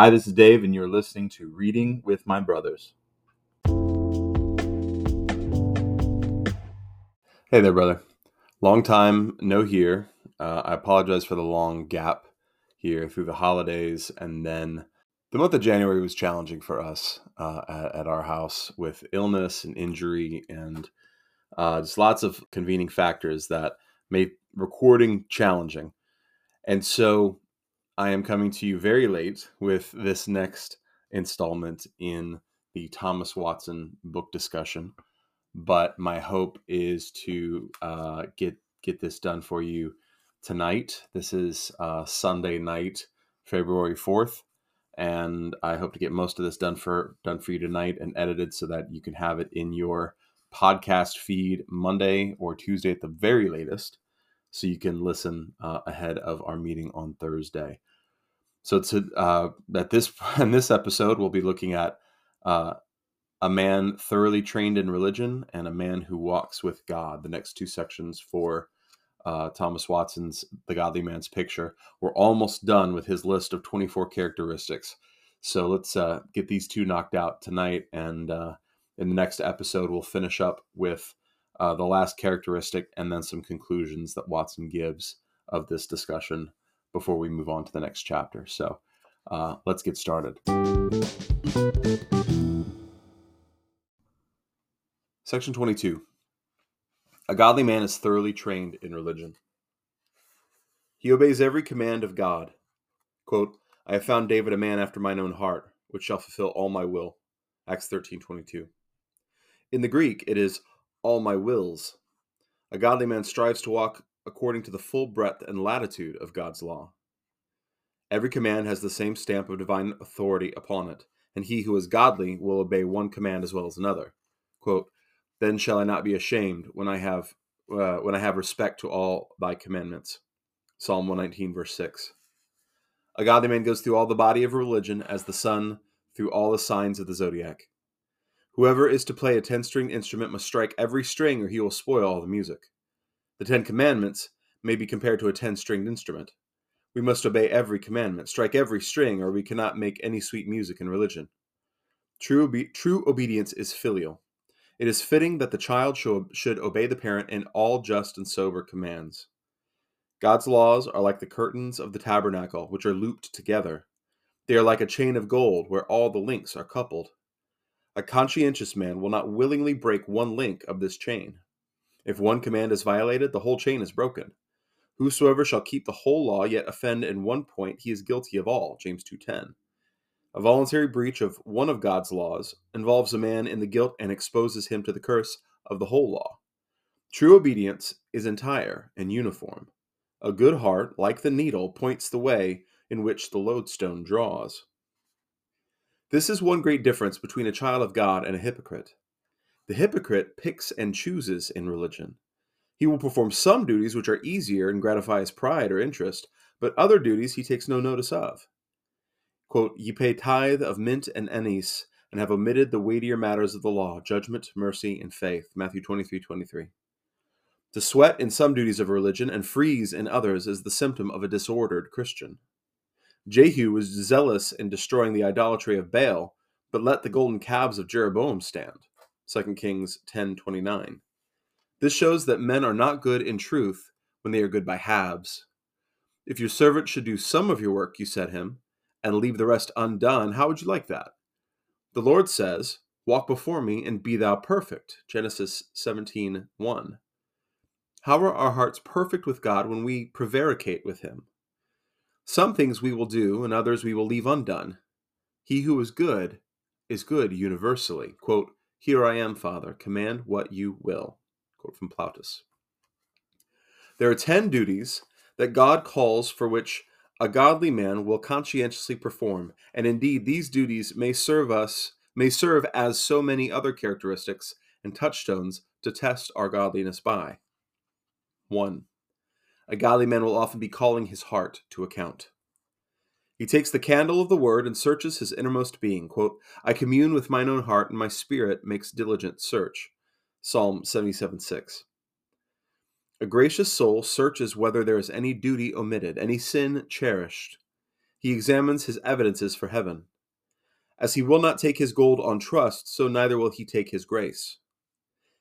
Hi, this is Dave, and you're listening to Reading with My Brothers. Hey there, brother. Long time no hear. Uh, I apologize for the long gap here through the holidays, and then the month of January was challenging for us uh, at, at, our house with illness and injury, and uh, just lots of convening factors that made recording challenging. And so I am coming to you very late with this next installment in the Thomas Watson book discussion. But my hope is to uh, get get this done for you tonight. This is uh, Sunday night, February fourth, and I hope to get most of this done for done for you tonight and edited so that you can have it in your podcast feed Monday or Tuesday at the very latest, so you can listen uh, ahead of our meeting on Thursday. So to uh, at this in this episode, we'll be looking at uh, a man thoroughly trained in religion and a man who walks with God. The next two sections for uh, Thomas Watson's The Godly Man's Picture. We're almost done with his list of 24 characteristics. So let's uh, get these two knocked out tonight, and uh, in the next episode, we'll finish up with uh, the last characteristic and then some conclusions that Watson gives of this discussion before we move on to the next chapter. So uh, let's get started. Section 22 A godly man is thoroughly trained in religion. He obeys every command of God. Quote, I have found David a man after mine own heart, which shall fulfill all my will. Acts 13:22. In the Greek, it is all my wills. A godly man strives to walk according to the full breadth and latitude of God's law. Every command has the same stamp of divine authority upon it, and he who is godly will obey one command as well as another. Quote, then shall I not be ashamed when I have uh, when I have respect to all thy commandments. Psalm 119 verse 6. A godly man goes through all the body of religion as the sun through all the signs of the zodiac. Whoever is to play a 10-stringed instrument must strike every string or he will spoil all the music. The Ten Commandments may be compared to a ten stringed instrument. We must obey every commandment, strike every string, or we cannot make any sweet music in religion. True, obe- true obedience is filial. It is fitting that the child should obey the parent in all just and sober commands. God's laws are like the curtains of the tabernacle, which are looped together. They are like a chain of gold, where all the links are coupled. A conscientious man will not willingly break one link of this chain. If one command is violated, the whole chain is broken. Whosoever shall keep the whole law yet offend in one point, he is guilty of all. James 2:10. A voluntary breach of one of God's laws involves a man in the guilt and exposes him to the curse of the whole law. True obedience is entire and uniform. A good heart, like the needle, points the way in which the lodestone draws. This is one great difference between a child of God and a hypocrite. The hypocrite picks and chooses in religion. He will perform some duties which are easier and gratify his pride or interest, but other duties he takes no notice of. Quote, Ye pay tithe of mint and anise, and have omitted the weightier matters of the law, judgment, mercy, and faith. Matthew 23 23. To sweat in some duties of religion and freeze in others is the symptom of a disordered Christian. Jehu was zealous in destroying the idolatry of Baal, but let the golden calves of Jeroboam stand. 2 Kings 10:29. This shows that men are not good in truth when they are good by halves. If your servant should do some of your work, you said him, and leave the rest undone, how would you like that? The Lord says, Walk before me and be thou perfect. Genesis 17:1. How are our hearts perfect with God when we prevaricate with him? Some things we will do, and others we will leave undone. He who is good is good universally. Quote, here I am, Father, command what you will. Quote from Plautus. There are ten duties that God calls for which a godly man will conscientiously perform, and indeed these duties may serve us, may serve as so many other characteristics and touchstones to test our godliness by. 1. A godly man will often be calling his heart to account. He takes the candle of the word and searches his innermost being. Quote, I commune with mine own heart, and my spirit makes diligent search. Psalm 77 6. A gracious soul searches whether there is any duty omitted, any sin cherished. He examines his evidences for heaven. As he will not take his gold on trust, so neither will he take his grace.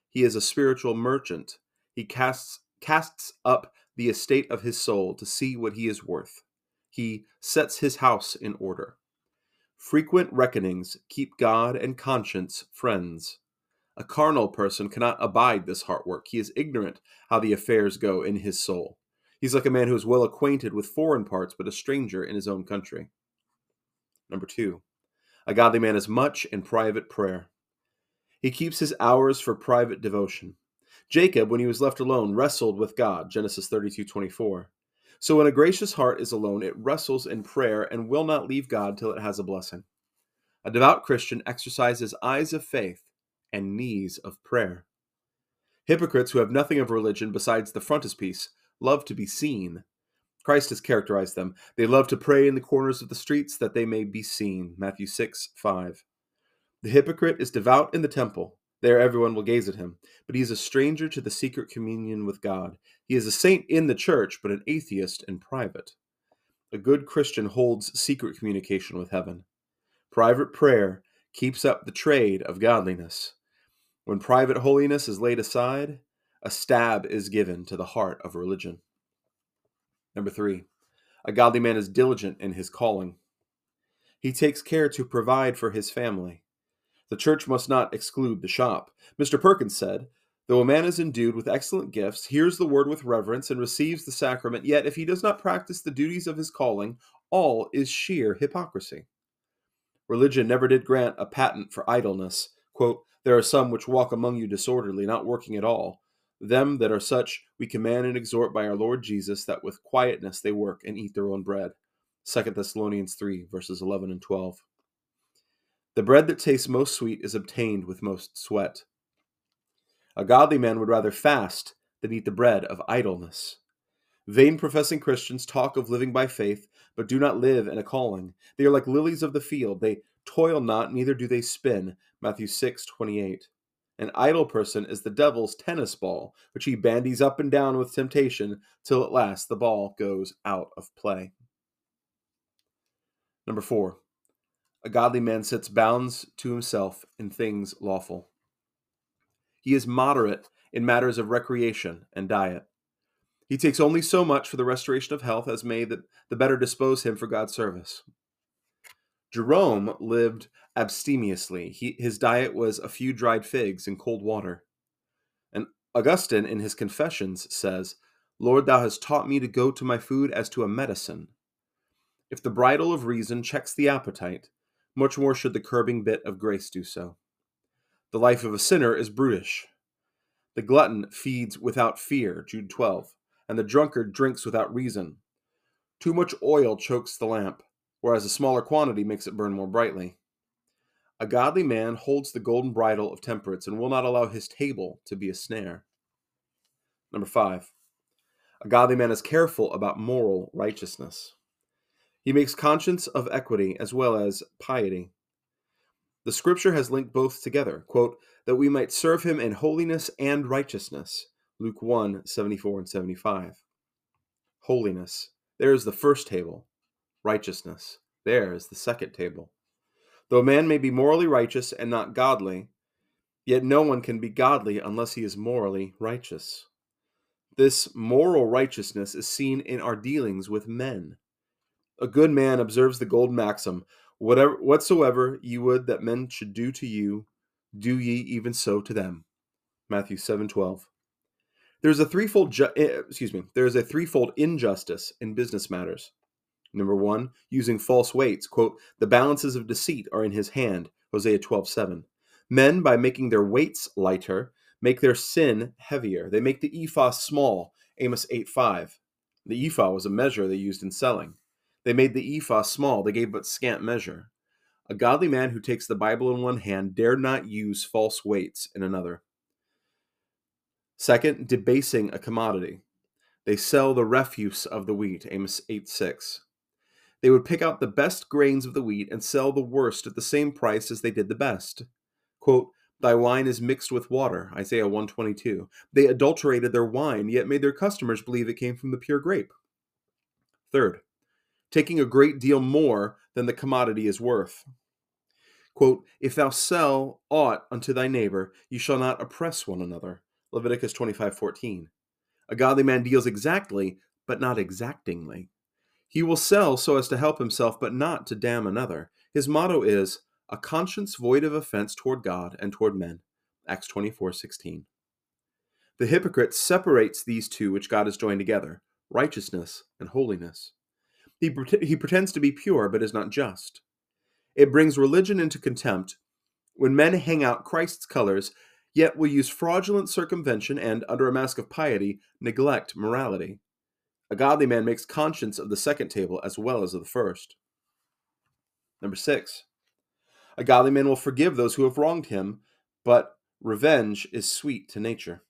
He is a spiritual merchant. He casts, casts up the estate of his soul to see what he is worth. He sets his house in order. Frequent reckonings keep God and conscience friends. A carnal person cannot abide this heart work. He is ignorant how the affairs go in his soul. He's like a man who is well acquainted with foreign parts, but a stranger in his own country. Number two, a godly man is much in private prayer. He keeps his hours for private devotion. Jacob, when he was left alone, wrestled with God, Genesis 32 24. So when a gracious heart is alone, it wrestles in prayer and will not leave God till it has a blessing. A devout Christian exercises eyes of faith and knees of prayer. Hypocrites who have nothing of religion besides the frontispiece love to be seen. Christ has characterized them. They love to pray in the corners of the streets that they may be seen. Matthew 6 5. The hypocrite is devout in the temple. There everyone will gaze at him. But he is a stranger to the secret communion with God. He is a saint in the church, but an atheist in private. A good Christian holds secret communication with heaven. Private prayer keeps up the trade of godliness. When private holiness is laid aside, a stab is given to the heart of religion. Number three, a godly man is diligent in his calling. He takes care to provide for his family. The church must not exclude the shop. Mr. Perkins said, Though a man is endued with excellent gifts, hears the word with reverence, and receives the sacrament, yet if he does not practice the duties of his calling, all is sheer hypocrisy. Religion never did grant a patent for idleness. Quote, there are some which walk among you disorderly, not working at all. Them that are such we command and exhort by our Lord Jesus that with quietness they work and eat their own bread. 2 Thessalonians 3, verses 11 and 12. The bread that tastes most sweet is obtained with most sweat. A godly man would rather fast than eat the bread of idleness. Vain professing Christians talk of living by faith, but do not live in a calling. They are like lilies of the field. They toil not, neither do they spin. Matthew 6 28. An idle person is the devil's tennis ball, which he bandies up and down with temptation till at last the ball goes out of play. Number four, a godly man sets bounds to himself in things lawful. He is moderate in matters of recreation and diet. He takes only so much for the restoration of health as may the, the better dispose him for God's service. Jerome lived abstemiously. He, his diet was a few dried figs and cold water. And Augustine, in his Confessions, says, Lord, thou hast taught me to go to my food as to a medicine. If the bridle of reason checks the appetite, much more should the curbing bit of grace do so. The life of a sinner is brutish. The glutton feeds without fear, Jude 12, and the drunkard drinks without reason. Too much oil chokes the lamp whereas a smaller quantity makes it burn more brightly. A godly man holds the golden bridle of temperance and will not allow his table to be a snare. Number five, a godly man is careful about moral righteousness. He makes conscience of equity as well as piety. The scripture has linked both together, quote, that we might serve him in holiness and righteousness. Luke 1 74 and 75. Holiness. There is the first table righteousness. There is the second table. Though a man may be morally righteous and not godly, yet no one can be godly unless he is morally righteous. This moral righteousness is seen in our dealings with men. A good man observes the golden maxim, whatever whatsoever ye would that men should do to you, do ye even so to them. Matthew 7:12. There's a threefold ju- eh, excuse me, there is a threefold injustice in business matters. Number one, using false weights. Quote, the balances of deceit are in his hand. Hosea 12 7. Men, by making their weights lighter, make their sin heavier. They make the ephah small. Amos 8 5. The ephah was a measure they used in selling. They made the ephah small. They gave but scant measure. A godly man who takes the Bible in one hand dared not use false weights in another. Second, debasing a commodity. They sell the refuse of the wheat. Amos 8 6. They would pick out the best grains of the wheat and sell the worst at the same price as they did the best. Quote, Thy wine is mixed with water, Isaiah 122. They adulterated their wine, yet made their customers believe it came from the pure grape. Third, taking a great deal more than the commodity is worth. Quote, If thou sell aught unto thy neighbor, you shall not oppress one another. Leviticus 25:14. A godly man deals exactly, but not exactingly. He will sell so as to help himself, but not to damn another. His motto is a conscience void of offense toward God and toward men. Acts 24:16. The hypocrite separates these two which God has joined together, righteousness and holiness. He, he pretends to be pure, but is not just. It brings religion into contempt when men hang out Christ's colors, yet will use fraudulent circumvention and, under a mask of piety, neglect morality. A godly man makes conscience of the second table as well as of the first. Number six, a godly man will forgive those who have wronged him, but revenge is sweet to nature.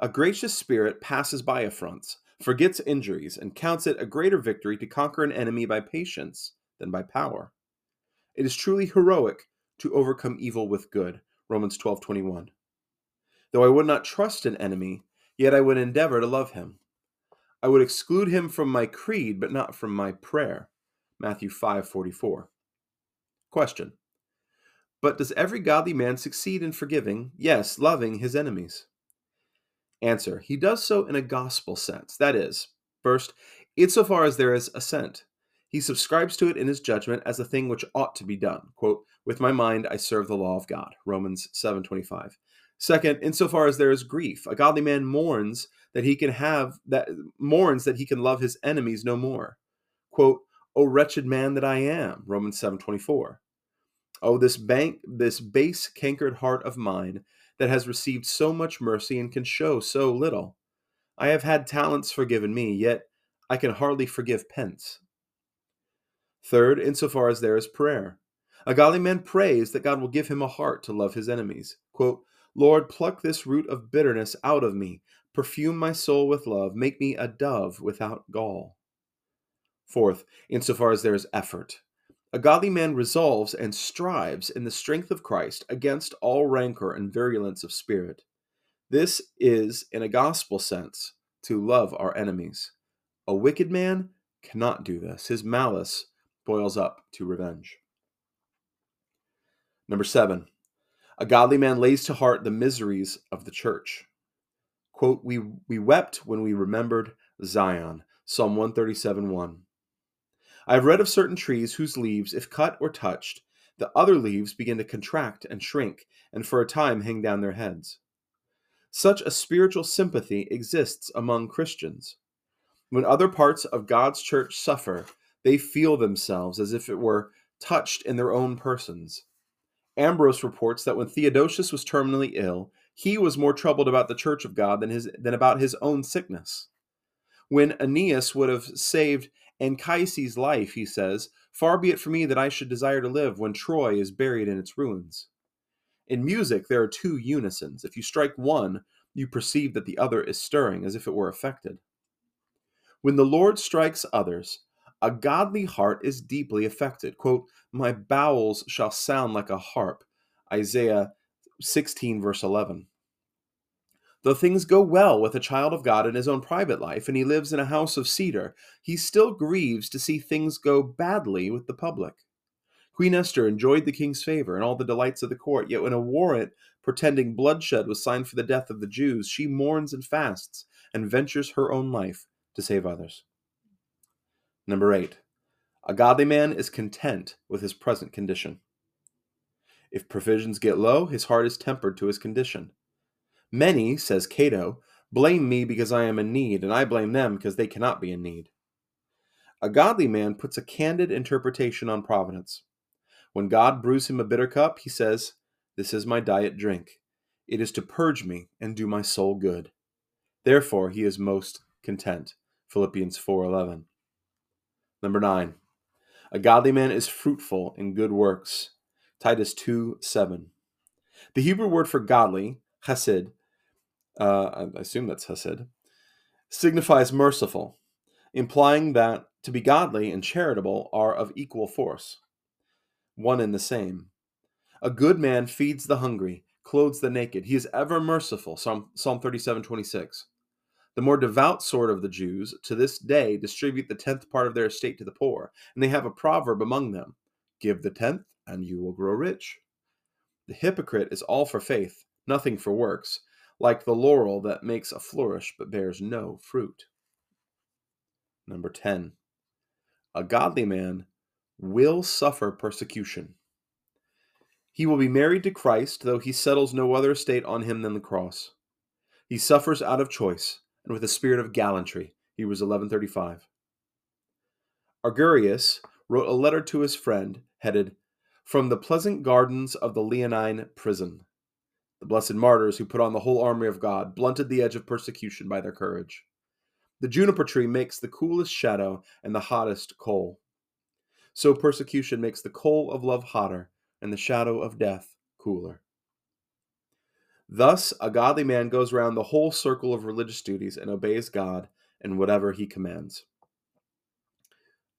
A gracious spirit passes by affronts, forgets injuries, and counts it a greater victory to conquer an enemy by patience than by power. It is truly heroic to overcome evil with good. Romans 12:21. Though I would not trust an enemy, yet I would endeavor to love him. I would exclude him from my creed, but not from my prayer. Matthew 5:44. Question. But does every godly man succeed in forgiving, yes, loving his enemies? Answer. He does so in a gospel sense. That is, first, insofar as there is assent. He subscribes to it in his judgment as a thing which ought to be done. Quote, With my mind I serve the law of God. Romans 7.25. Second, insofar as there is grief, a godly man mourns that he can have that mourns that he can love his enemies no more. Quote, O wretched man that I am, Romans 7.24. Oh, this bank this base cankered heart of mine that has received so much mercy and can show so little. I have had talents forgiven me, yet I can hardly forgive pence. Third, insofar as there is prayer. A godly man prays that God will give him a heart to love his enemies. Quote, Lord, pluck this root of bitterness out of me. Perfume my soul with love. Make me a dove without gall. Fourth, insofar as there is effort. A godly man resolves and strives in the strength of Christ against all rancor and virulence of spirit. This is, in a gospel sense, to love our enemies. A wicked man cannot do this. His malice boils up to revenge. Number seven, a godly man lays to heart the miseries of the church. Quote, we, we wept when we remembered Zion. Psalm 137 1. I have read of certain trees whose leaves, if cut or touched, the other leaves begin to contract and shrink, and for a time hang down their heads. Such a spiritual sympathy exists among Christians. When other parts of God's church suffer, they feel themselves as if it were touched in their own persons. Ambrose reports that when Theodosius was terminally ill, he was more troubled about the church of God than, his, than about his own sickness. When Aeneas would have saved Anchises' life, he says, Far be it from me that I should desire to live when Troy is buried in its ruins. In music, there are two unisons. If you strike one, you perceive that the other is stirring as if it were affected. When the Lord strikes others, a godly heart is deeply affected. Quote, My bowels shall sound like a harp. Isaiah 16, verse 11. Though things go well with a child of God in his own private life and he lives in a house of cedar, he still grieves to see things go badly with the public. Queen Esther enjoyed the king's favor and all the delights of the court, yet when a warrant pretending bloodshed was signed for the death of the Jews, she mourns and fasts and ventures her own life to save others. Number eight, a godly man is content with his present condition. If provisions get low, his heart is tempered to his condition. Many, says Cato, blame me because I am in need, and I blame them because they cannot be in need. A godly man puts a candid interpretation on providence. When God brews him a bitter cup, he says, This is my diet drink. It is to purge me and do my soul good. Therefore he is most content. Philippians 4:11. Number 9. A godly man is fruitful in good works. Titus 2:7. The Hebrew word for godly, chesed, uh, I assume that's Hesed, signifies merciful, implying that to be godly and charitable are of equal force, one and the same. A good man feeds the hungry, clothes the naked. He is ever merciful. Psalm, Psalm 37 26. The more devout sort of the Jews to this day distribute the tenth part of their estate to the poor, and they have a proverb among them Give the tenth, and you will grow rich. The hypocrite is all for faith, nothing for works, like the laurel that makes a flourish but bears no fruit. Number 10. A godly man will suffer persecution. He will be married to Christ, though he settles no other estate on him than the cross. He suffers out of choice and with a spirit of gallantry. Hebrews 11:35. Algerius wrote a letter to his friend headed "From the pleasant gardens of the Leonine prison." The blessed martyrs who put on the whole army of God blunted the edge of persecution by their courage. The juniper tree makes the coolest shadow and the hottest coal. So persecution makes the coal of love hotter and the shadow of death cooler. Thus, a godly man goes round the whole circle of religious duties and obeys God in whatever he commands.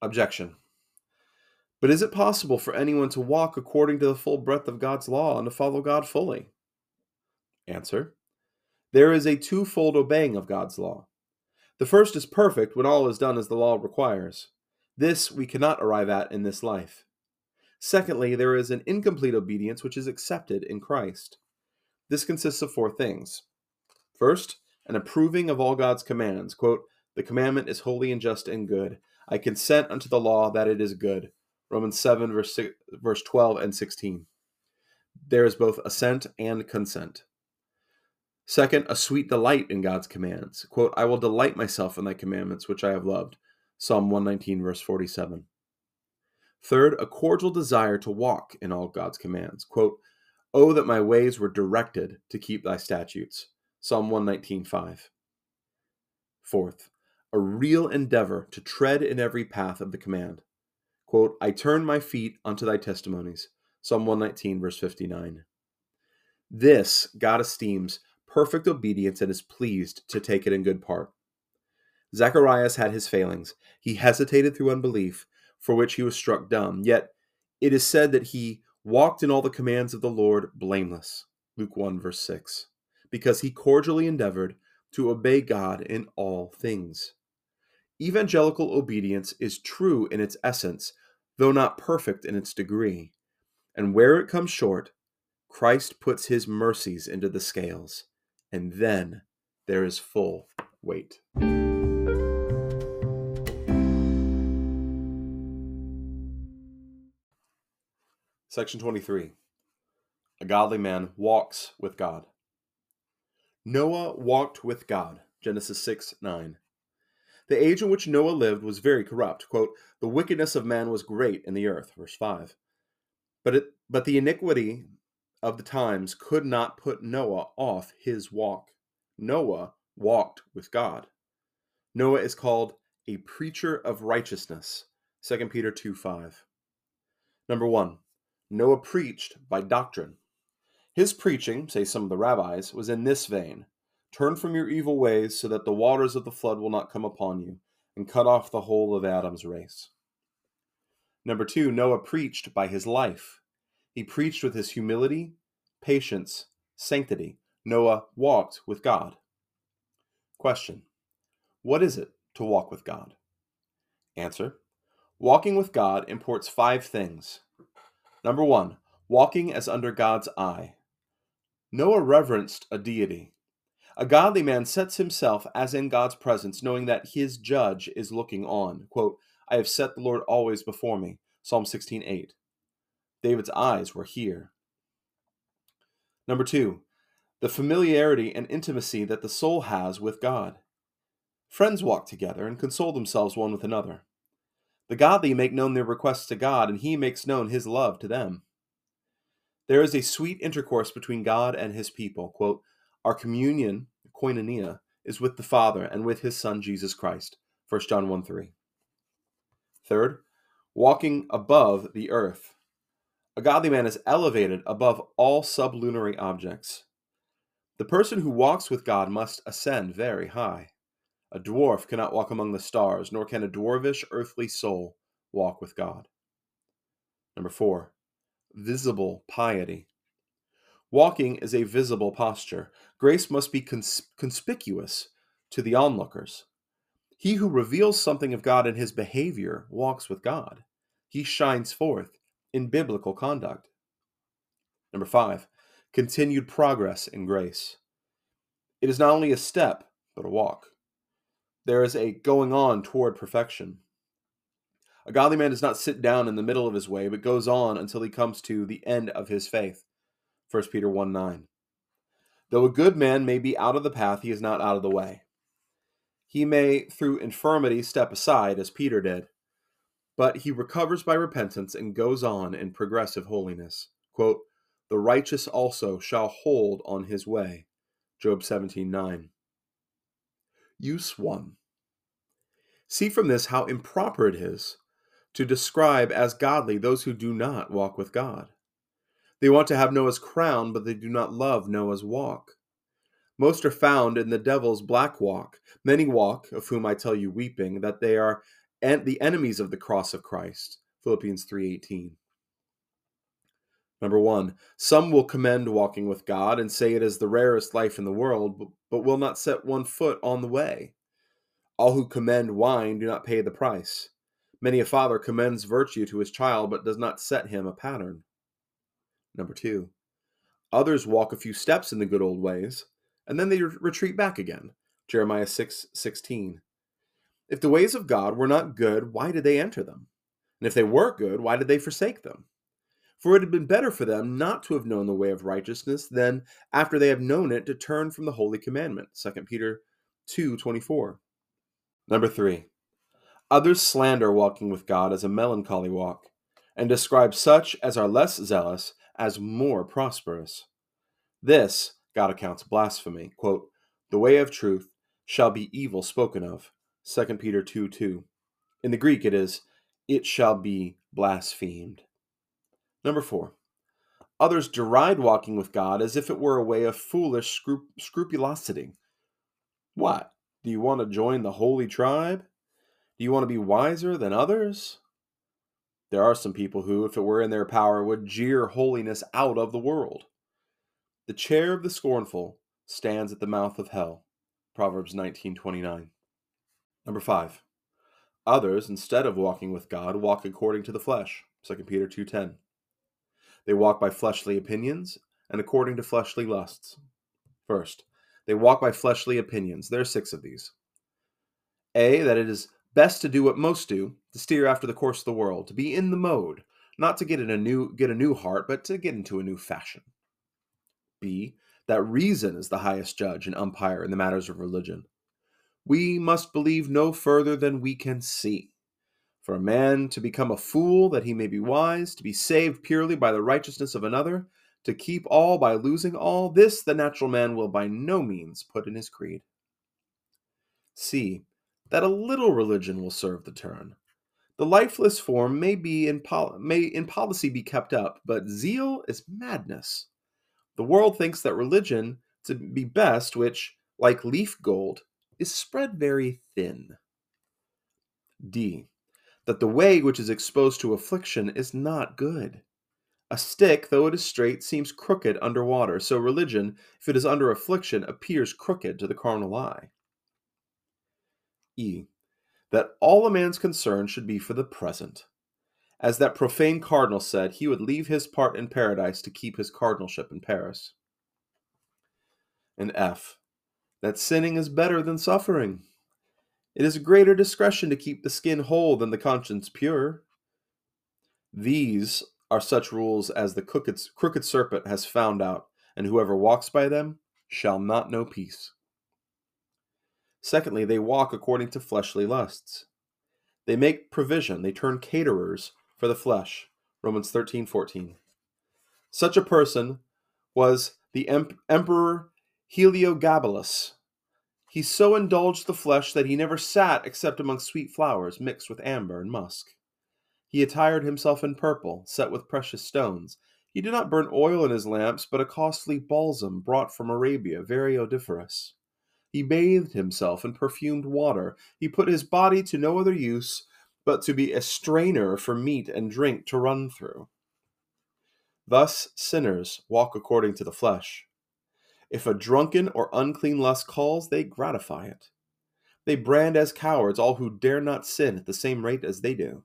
Objection. But is it possible for anyone to walk according to the full breadth of God's law and to follow God fully? Answer. There is a twofold obeying of God's law. The first is perfect when all is done as the law requires. This we cannot arrive at in this life. Secondly, there is an incomplete obedience which is accepted in Christ. This consists of four things. First, an approving of all God's commands. Quote, the commandment is holy and just and good. I consent unto the law that it is good. Romans 7, verse, 6, verse 12 and 16. There is both assent and consent. Second, a sweet delight in God's commands. Quote, I will delight myself in thy commandments, which I have loved. Psalm 119, verse 47. Third, a cordial desire to walk in all God's commands. Quote, Oh, that my ways were directed to keep thy statutes. Psalm 119.5. Fourth, a real endeavor to tread in every path of the command. Quote, I turn my feet unto thy testimonies. Psalm 119, verse 59. This God esteems perfect obedience and is pleased to take it in good part. Zacharias had his failings. He hesitated through unbelief, for which he was struck dumb. Yet it is said that he walked in all the commands of the Lord blameless. Luke 1, verse 6. Because he cordially endeavored to obey God in all things. Evangelical obedience is true in its essence, though not perfect in its degree. And where it comes short, Christ puts his mercies into the scales, and then there is full weight. Section 23 A godly man walks with God. Noah walked with God. Genesis 6 9. The age in which Noah lived was very corrupt. Quote, the wickedness of man was great in the earth. Verse 5. But, it, but the iniquity of the times could not put Noah off his walk. Noah walked with God. Noah is called a preacher of righteousness. 2 Peter 2 5. Number 1. Noah preached by doctrine. His preaching, say some of the rabbis, was in this vein Turn from your evil ways so that the waters of the flood will not come upon you and cut off the whole of Adam's race. Number two, Noah preached by his life. He preached with his humility, patience, sanctity. Noah walked with God. Question What is it to walk with God? Answer Walking with God imports five things Number one, walking as under God's eye. Noah reverenced a deity. A godly man sets himself as in God's presence, knowing that his judge is looking on. Quote, I have set the Lord always before me. Psalm 16:8. David's eyes were here. Number two, the familiarity and intimacy that the soul has with God. Friends walk together and console themselves one with another. The godly make known their requests to God, and he makes known his love to them. There is a sweet intercourse between God and his people. Quote, Our communion, koinonia, is with the Father and with his Son, Jesus Christ. 1 John 1 3. Third, walking above the earth. A godly man is elevated above all sublunary objects. The person who walks with God must ascend very high. A dwarf cannot walk among the stars, nor can a dwarvish earthly soul walk with God. Number four, visible piety. Walking is a visible posture. Grace must be cons- conspicuous to the onlookers. He who reveals something of God in his behavior walks with God. He shines forth in biblical conduct. Number five, continued progress in grace. It is not only a step, but a walk. There is a going on toward perfection. A godly man does not sit down in the middle of his way, but goes on until he comes to the end of his faith. 1 Peter 1 9. Though a good man may be out of the path, he is not out of the way. He may, through infirmity, step aside, as Peter did, but he recovers by repentance and goes on in progressive holiness. Quote, the righteous also shall hold on his way. Job 17:9. Use 1. See from this how improper it is to describe as godly those who do not walk with God. They want to have Noah's crown, but they do not love Noah's walk. Most are found in the devil's black walk. Many walk, of whom I tell you weeping, that they are the enemies of the cross of Christ. Philippians 3:18. Number 1, some will commend walking with God and say it is the rarest life in the world, but will not set one foot on the way. All who commend wine do not pay the price. Many a father commends virtue to his child, but does not set him a pattern. Number two, others walk a few steps in the good old ways, and then they retreat back again. Jeremiah 6 16. If the ways of God were not good, why did they enter them? And if they were good, why did they forsake them? For it had been better for them not to have known the way of righteousness than after they have known it to turn from the holy commandment. 2 Peter 2 24. Number three, Others slander walking with God as a melancholy walk, and describe such as are less zealous as more prosperous. This God accounts blasphemy. Quote, the way of truth shall be evil spoken of. 2 Peter 2 2. In the Greek it is, it shall be blasphemed. Number four, others deride walking with God as if it were a way of foolish scrupulosity. What? Do you want to join the holy tribe? Do you want to be wiser than others? There are some people who, if it were in their power, would jeer holiness out of the world. The chair of the scornful stands at the mouth of hell. Proverbs 19:29. Number 5. Others, instead of walking with God, walk according to the flesh. 2 Peter 2:10. They walk by fleshly opinions and according to fleshly lusts. First, they walk by fleshly opinions. There are 6 of these. A that it is Best to do what most do, to steer after the course of the world, to be in the mode, not to get in a new get a new heart, but to get into a new fashion. B. That reason is the highest judge and umpire in the matters of religion. We must believe no further than we can see. For a man to become a fool that he may be wise, to be saved purely by the righteousness of another, to keep all by losing all, this the natural man will by no means put in his creed. C that a little religion will serve the turn. The lifeless form may be in pol- may in policy be kept up, but zeal is madness. The world thinks that religion to be best, which, like leaf gold, is spread very thin. D. That the way which is exposed to affliction is not good. A stick, though it is straight, seems crooked under water, so religion, if it is under affliction, appears crooked to the carnal eye. E. That all a man's concern should be for the present. As that profane cardinal said, he would leave his part in paradise to keep his cardinalship in Paris. And F. That sinning is better than suffering. It is a greater discretion to keep the skin whole than the conscience pure. These are such rules as the crooked, crooked serpent has found out, and whoever walks by them shall not know peace. Secondly, they walk according to fleshly lusts. They make provision, they turn caterers for the flesh. Romans 13 14. Such a person was the Emperor Heliogabalus. He so indulged the flesh that he never sat except among sweet flowers mixed with amber and musk. He attired himself in purple, set with precious stones. He did not burn oil in his lamps, but a costly balsam brought from Arabia, very odoriferous. He bathed himself in perfumed water. He put his body to no other use but to be a strainer for meat and drink to run through. Thus sinners walk according to the flesh. If a drunken or unclean lust calls, they gratify it. They brand as cowards all who dare not sin at the same rate as they do.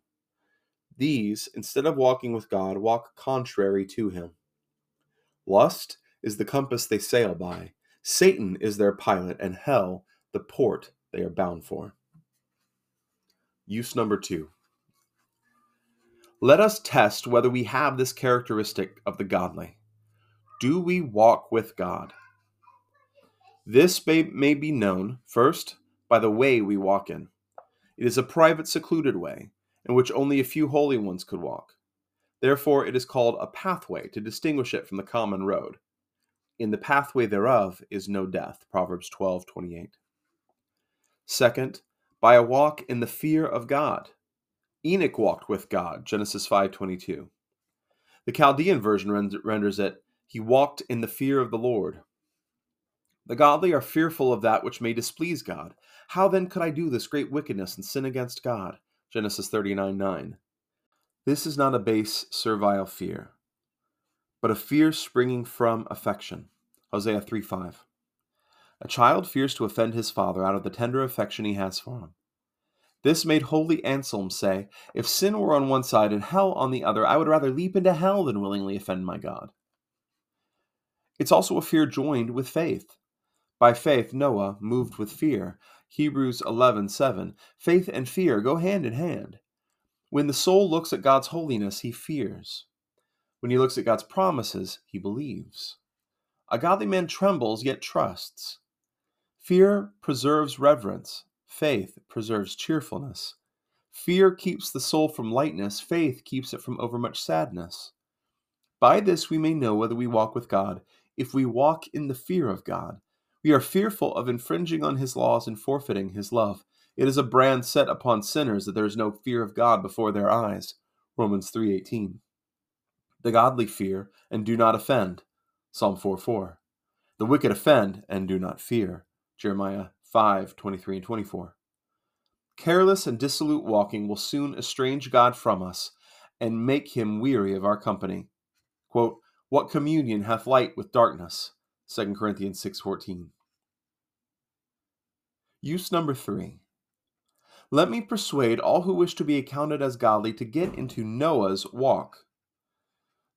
These, instead of walking with God, walk contrary to him. Lust is the compass they sail by, Satan is their pilot, and hell the port they are bound for. Use number two. Let us test whether we have this characteristic of the godly. Do we walk with God? This may, may be known, first, by the way we walk in. It is a private, secluded way, in which only a few holy ones could walk. Therefore, it is called a pathway to distinguish it from the common road. In the pathway thereof is no death. Proverbs 12 28. Second, by a walk in the fear of God. Enoch walked with God. Genesis 5 22. The Chaldean version renders it, he walked in the fear of the Lord. The godly are fearful of that which may displease God. How then could I do this great wickedness and sin against God? Genesis 39 9. This is not a base, servile fear, but a fear springing from affection. Hosea 3 5. A child fears to offend his father out of the tender affection he has for him. This made holy Anselm say, If sin were on one side and hell on the other, I would rather leap into hell than willingly offend my God. It's also a fear joined with faith. By faith, Noah moved with fear. Hebrews 11:7. Faith and fear go hand in hand. When the soul looks at God's holiness, he fears. When he looks at God's promises, he believes. A godly man trembles yet trusts. Fear preserves reverence. Faith preserves cheerfulness. Fear keeps the soul from lightness. Faith keeps it from overmuch sadness. By this we may know whether we walk with God, if we walk in the fear of God. We are fearful of infringing on his laws and forfeiting his love. It is a brand set upon sinners that there is no fear of God before their eyes. Romans 3:18. The godly fear and do not offend. Psalm 4:4. The wicked offend and do not fear. Jeremiah 5:23 and 24. Careless and dissolute walking will soon estrange God from us and make him weary of our company. Quote, what communion hath light with darkness? 2 Corinthians 6:14. Use number 3. Let me persuade all who wish to be accounted as godly to get into Noah's walk.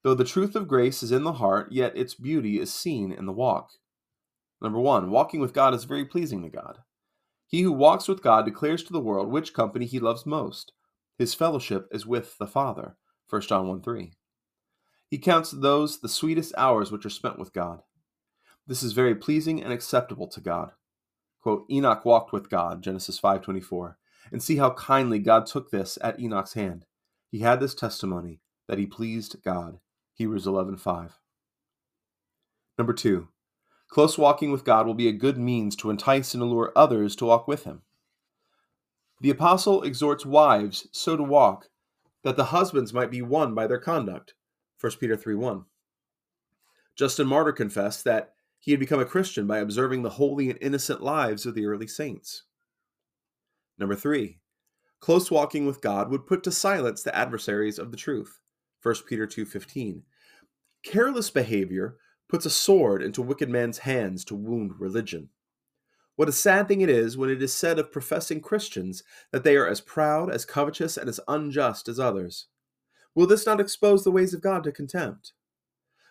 Though the truth of grace is in the heart, yet its beauty is seen in the walk. Number 1, walking with God is very pleasing to God. He who walks with God declares to the world which company he loves most. His fellowship is with the Father. 1 John 1 3. He counts those the sweetest hours which are spent with God. This is very pleasing and acceptable to God. Quote, Enoch walked with God, Genesis 5.24, and see how kindly God took this at Enoch's hand. He had this testimony that he pleased God, Hebrews 11.5. Number two, close walking with God will be a good means to entice and allure others to walk with him. The apostle exhorts wives so to walk that the husbands might be won by their conduct. 1 Peter 3 1. Justin Martyr confessed that he had become a Christian by observing the holy and innocent lives of the early saints. Number three, close walking with God would put to silence the adversaries of the truth. 1 Peter 2:15. Careless behavior puts a sword into wicked men's hands to wound religion. What a sad thing it is when it is said of professing Christians that they are as proud, as covetous, and as unjust as others. Will this not expose the ways of God to contempt?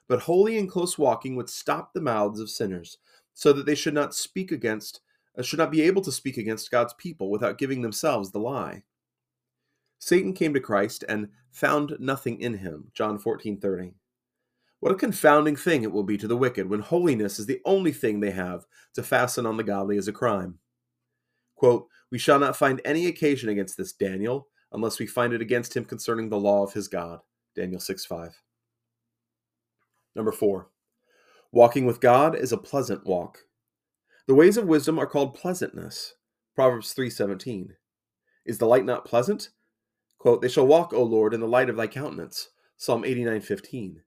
But holy and close walking would stop the mouths of sinners, so that they should not speak against, uh, should not be able to speak against God's people without giving themselves the lie. Satan came to Christ and found nothing in him. John 14:30. What a confounding thing it will be to the wicked when holiness is the only thing they have to fasten on the godly as a crime. Quote, we shall not find any occasion against this Daniel, unless we find it against him concerning the law of his God. Daniel 6 5. Number 4. Walking with God is a pleasant walk. The ways of wisdom are called pleasantness. Proverbs 3:17. Is the light not pleasant? Quote, they shall walk, O Lord, in the light of thy countenance. Psalm 89:15.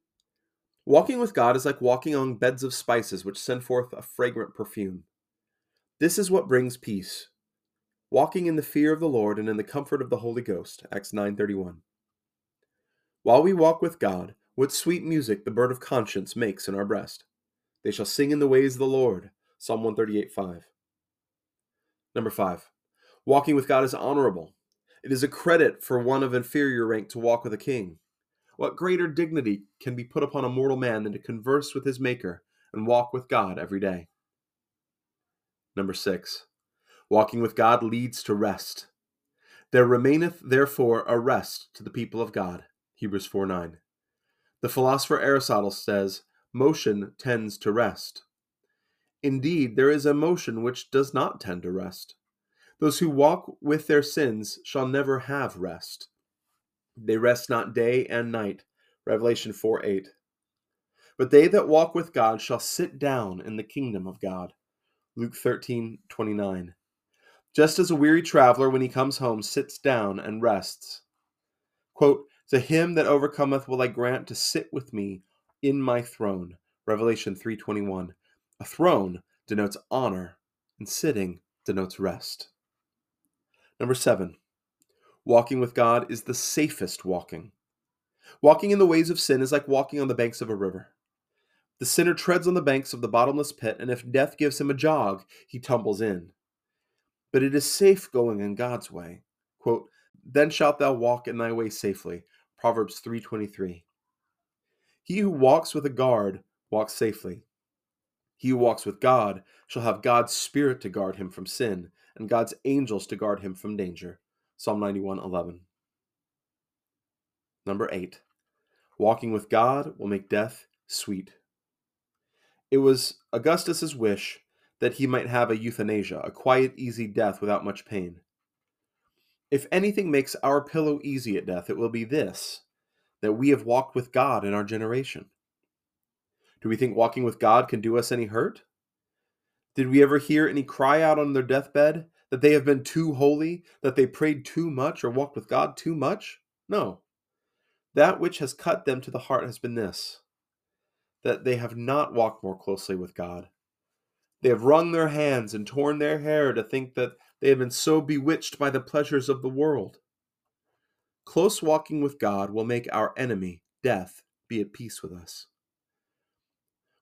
Walking with God is like walking on beds of spices which send forth a fragrant perfume. This is what brings peace, walking in the fear of the Lord and in the comfort of the Holy Ghost. Acts 9:31. While we walk with God, what sweet music the bird of conscience makes in our breast. They shall sing in the ways of the Lord. Psalm 138:5. Number 5. Walking with God is honorable. It is a credit for one of inferior rank to walk with a king. What greater dignity can be put upon a mortal man than to converse with his Maker and walk with God every day? Number six, walking with God leads to rest. There remaineth therefore a rest to the people of God. Hebrews 4 9. The philosopher Aristotle says, Motion tends to rest. Indeed, there is a motion which does not tend to rest. Those who walk with their sins shall never have rest. They rest not day and night. Revelation 4 8. But they that walk with God shall sit down in the kingdom of God. Luke 13 29. Just as a weary traveler, when he comes home, sits down and rests. Quote, To him that overcometh will I grant to sit with me in my throne. Revelation 3:21. A throne denotes honor, and sitting denotes rest. Number 7. Walking with God is the safest walking. Walking in the ways of sin is like walking on the banks of a river. The sinner treads on the banks of the bottomless pit, and if death gives him a jog, he tumbles in. But it is safe going in God's way. Quote, then shalt thou walk in thy way safely. Proverbs 3:23. He who walks with a guard walks safely. He who walks with God shall have God's spirit to guard him from sin, and God's angels to guard him from danger. Psalm 91:11. Number 8. Walking with God will make death sweet. It was Augustus's wish that he might have a euthanasia, a quiet, easy death without much pain. If anything makes our pillow easy at death, it will be this that we have walked with God in our generation. Do we think walking with God can do us any hurt? Did we ever hear any cry out on their deathbed that they have been too holy, that they prayed too much, or walked with God too much? No. That which has cut them to the heart has been this that they have not walked more closely with God. They have wrung their hands and torn their hair to think that they have been so bewitched by the pleasures of the world. Close walking with God will make our enemy, death, be at peace with us.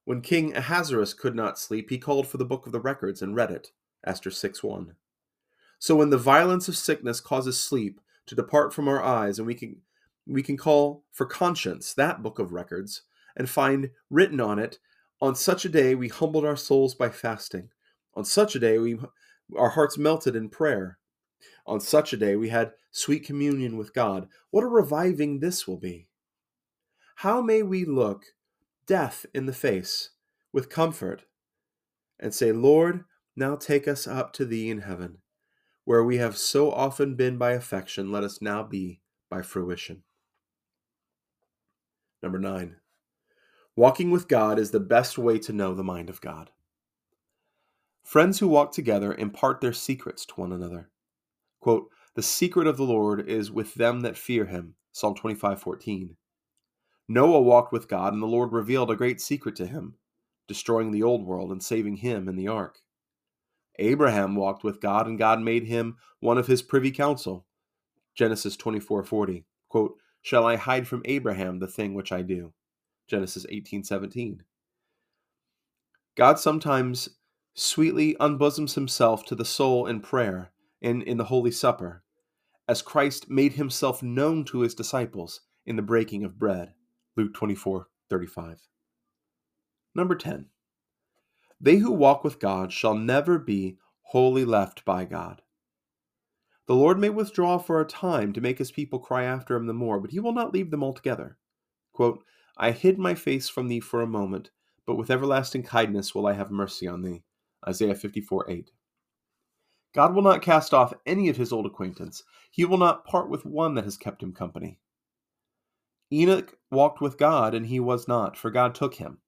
When King Ahasuerus could not sleep, he called for the book of the records and read it. Esther 6 1. So when the violence of sickness causes sleep to depart from our eyes, and we can we can call for conscience that book of records, and find written on it, on such a day we humbled our souls by fasting. On such a day we our hearts melted in prayer. On such a day we had sweet communion with God. What a reviving this will be. How may we look death in the face with comfort and say, Lord, now take us up to thee in heaven, where we have so often been by affection, let us now be by fruition. Number nine, walking with God is the best way to know the mind of God. Friends who walk together impart their secrets to one another. Quote, the secret of the Lord is with them that fear him. Psalm 25, 14. Noah walked with God, and the Lord revealed a great secret to him, destroying the old world and saving him in the ark. Abraham walked with God, and God made him one of his privy council. Genesis 24:40. Quote, "Shall I hide from Abraham the thing which I do?" Genesis 18:17. God sometimes sweetly unbosoms himself to the soul in prayer and in the Holy Supper, as Christ made himself known to his disciples in the breaking of bread. Luke 24 35. Number 10. They who walk with God shall never be wholly left by God. The Lord may withdraw for a time to make his people cry after him the more, but he will not leave them altogether. Quote, I hid my face from thee for a moment, but with everlasting kindness will I have mercy on thee. Isaiah 54 8. God will not cast off any of his old acquaintance. He will not part with one that has kept him company. Enoch walked with God and he was not, for God took him.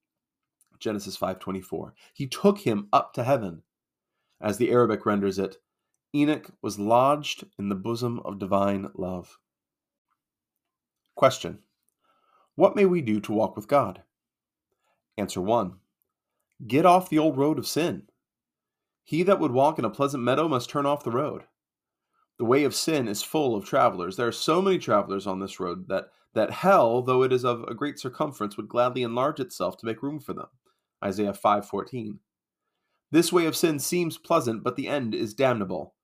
Genesis 5:24. He took him up to heaven. As the Arabic renders it, Enoch was lodged in the bosom of divine love. Question: What may we do to walk with God? Answer 1. Get off the old road of sin. He that would walk in a pleasant meadow must turn off the road. The way of sin is full of travelers. There are so many travelers on this road that that hell, though it is of a great circumference, would gladly enlarge itself to make room for them. Isaiah 5:14. This way of sin seems pleasant, but the end is damnable.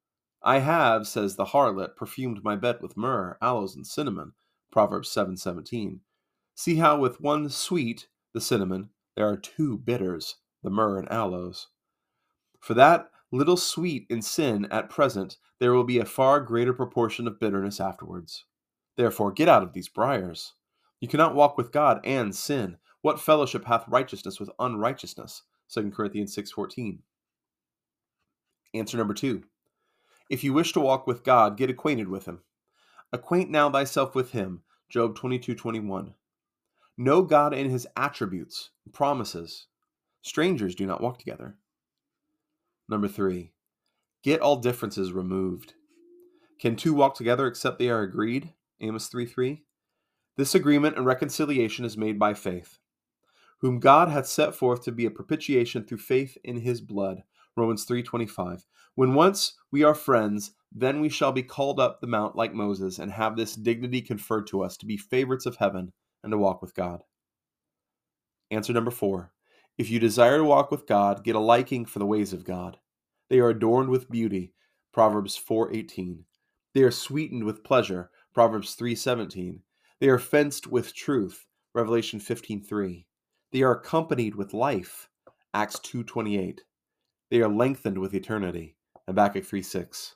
I have, says the harlot, perfumed my bed with myrrh, aloes, and cinnamon. Proverbs 7:17. See how with one sweet, the cinnamon, there are two bitters, the myrrh and aloes. For that little sweet in sin at present, there will be a far greater proportion of bitterness afterwards. Therefore, get out of these briars. You cannot walk with God and sin. What fellowship hath righteousness with unrighteousness? 2 Corinthians 6:14. Answer number 2. If you wish to walk with God, get acquainted with him. Acquaint now thyself with him. Job 22:21. Know God and his attributes, promises. Strangers do not walk together. Number 3. Get all differences removed. Can two walk together except they are agreed? Amos 3 3. This agreement and reconciliation is made by faith, whom God hath set forth to be a propitiation through faith in his blood. Romans 3:25. When once we are friends, then we shall be called up the mount like Moses and have this dignity conferred to us to be favorites of heaven and to walk with God. Answer number 4. If you desire to walk with God, get a liking for the ways of God. They are adorned with beauty, Proverbs 4:18. They are sweetened with pleasure, Proverbs 3:17. They are fenced with truth, Revelation 15:3. They are accompanied with life, Acts 2:28. They are lengthened with eternity, Habakkuk 3:6.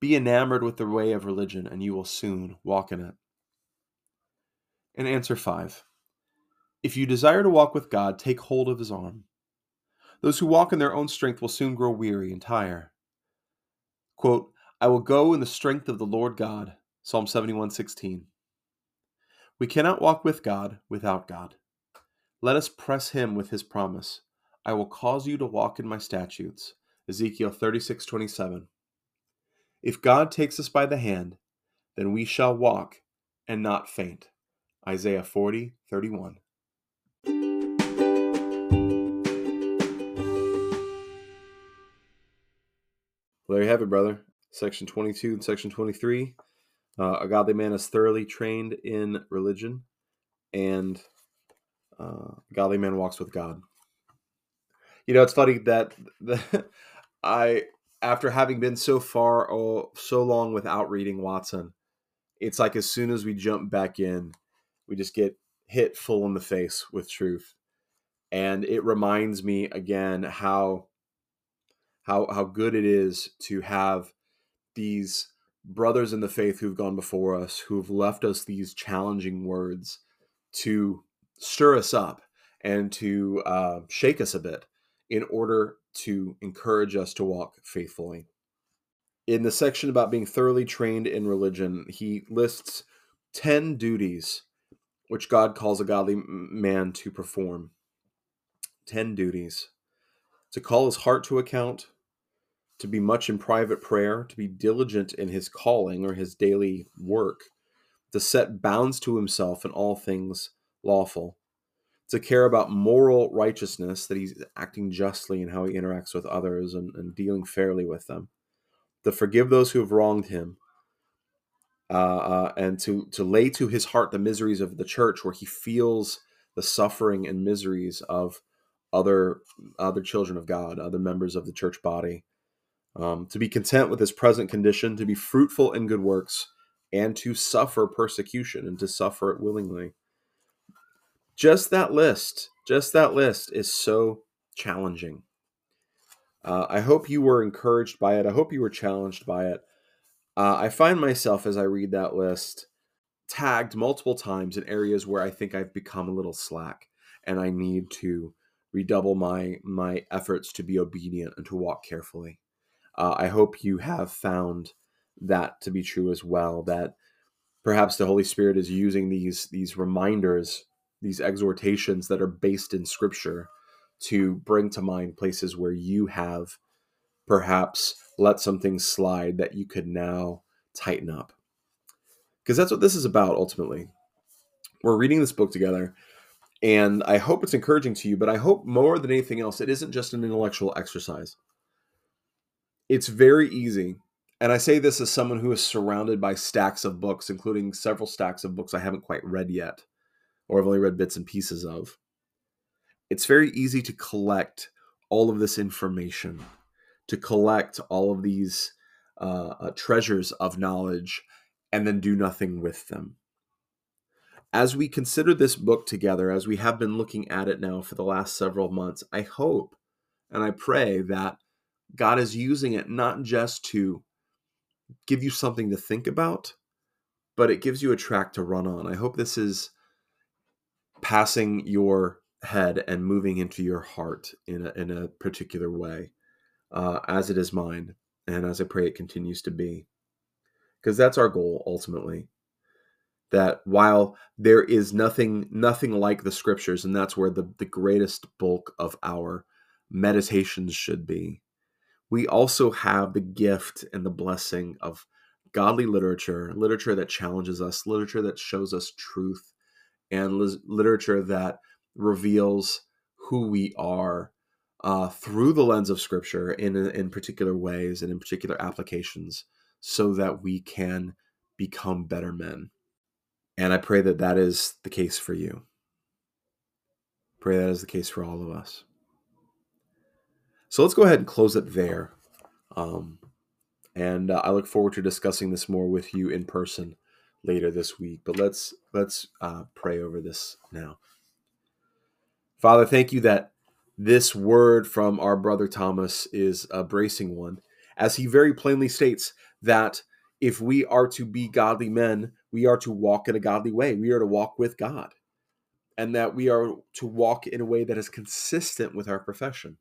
Be enamored with the way of religion, and you will soon walk in it. And answer 5. If you desire to walk with God, take hold of his arm. Those who walk in their own strength will soon grow weary and tire. Quote, I will go in the strength of the Lord God. Psalm 71:16. We cannot walk with God without God. Let us press him with his promise. I will cause you to walk in my statutes. Ezekiel 36:27. If God takes us by the hand, then we shall walk and not faint. Isaiah 40:31. Well, there you have it, brother. Section 22 and section 23. Uh, a godly man is thoroughly trained in religion, and uh, a godly man walks with God. You know, it's funny that the, I, after having been so far, oh, so long without reading Watson, it's like as soon as we jump back in, we just get hit full in the face with truth. And it reminds me again how how how good it is to have these brothers in the faith who've gone before us, who've left us these challenging words to stir us up and to uh, shake us a bit in order to encourage us to walk faithfully. In the section about being thoroughly trained in religion, he lists 10 duties which God calls a godly man to perform. 10 duties to call his heart to account, to be much in private prayer, to be diligent in his calling or his daily work, to set bounds to himself in all things lawful, to care about moral righteousness, that he's acting justly in how he interacts with others and, and dealing fairly with them, to forgive those who have wronged him, uh, uh, and to, to lay to his heart the miseries of the church where he feels the suffering and miseries of other other children of God, other members of the church body um, to be content with his present condition, to be fruitful in good works, and to suffer persecution and to suffer it willingly. Just that list, just that list is so challenging. Uh, I hope you were encouraged by it. I hope you were challenged by it. Uh, I find myself as I read that list tagged multiple times in areas where I think I've become a little slack and I need to redouble my my efforts to be obedient and to walk carefully uh, I hope you have found that to be true as well. That perhaps the Holy Spirit is using these these reminders, these exhortations that are based in Scripture, to bring to mind places where you have perhaps let something slide that you could now tighten up. Because that's what this is about ultimately. We're reading this book together, and I hope it's encouraging to you, but I hope more than anything else, it isn't just an intellectual exercise it's very easy. And I say this as someone who is surrounded by stacks of books, including several stacks of books I haven't quite read yet, or I've only read bits and pieces of. It's very easy to collect all of this information, to collect all of these uh, uh, treasures of knowledge and then do nothing with them. As we consider this book together, as we have been looking at it now for the last several months, I hope and I pray that God is using it not just to give you something to think about, but it gives you a track to run on. I hope this is passing your head and moving into your heart in a, in a particular way, uh, as it is mine, and as I pray it continues to be. Because that's our goal ultimately. That while there is nothing nothing like the scriptures, and that's where the, the greatest bulk of our meditations should be, we also have the gift and the blessing of godly literature, literature that challenges us, literature that shows us truth, and literature that reveals who we are uh, through the lens of Scripture in in particular ways and in particular applications, so that we can become better men. And I pray that that is the case for you. Pray that is the case for all of us. So let's go ahead and close it there. Um, and uh, I look forward to discussing this more with you in person later this week. But let's let's uh, pray over this now. Father, thank you that this word from our brother Thomas is a bracing one, as he very plainly states that if we are to be godly men, we are to walk in a godly way. We are to walk with God, and that we are to walk in a way that is consistent with our profession.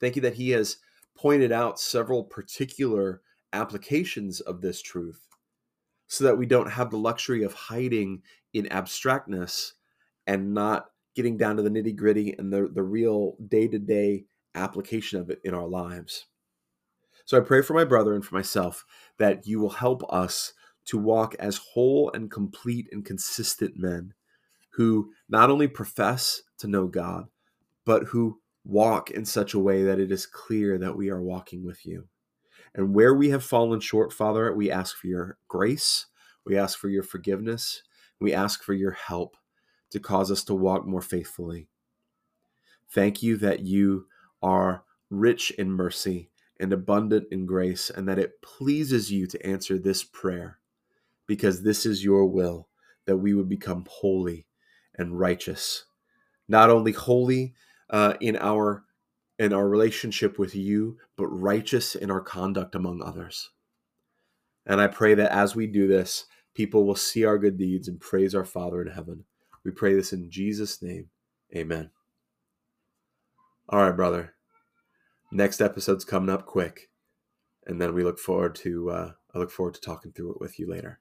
Thank you that he has pointed out several particular applications of this truth so that we don't have the luxury of hiding in abstractness and not getting down to the nitty gritty and the, the real day to day application of it in our lives. So I pray for my brother and for myself that you will help us to walk as whole and complete and consistent men who not only profess to know God, but who walk in such a way that it is clear that we are walking with you. And where we have fallen short, Father, we ask for your grace, we ask for your forgiveness, we ask for your help to cause us to walk more faithfully. Thank you that you are rich in mercy and abundant in grace, and that it pleases you to answer this prayer, because this is your will that we would become holy and righteous. Not only holy uh, in our in our relationship with you, but righteous in our conduct among others. And I pray that as we do this, people will see our good deeds and praise our Father in heaven. We pray this in Jesus' name. Amen. All right, brother. Next episode's coming up quick. And then we look forward to uh, I look forward to talking through it with you later.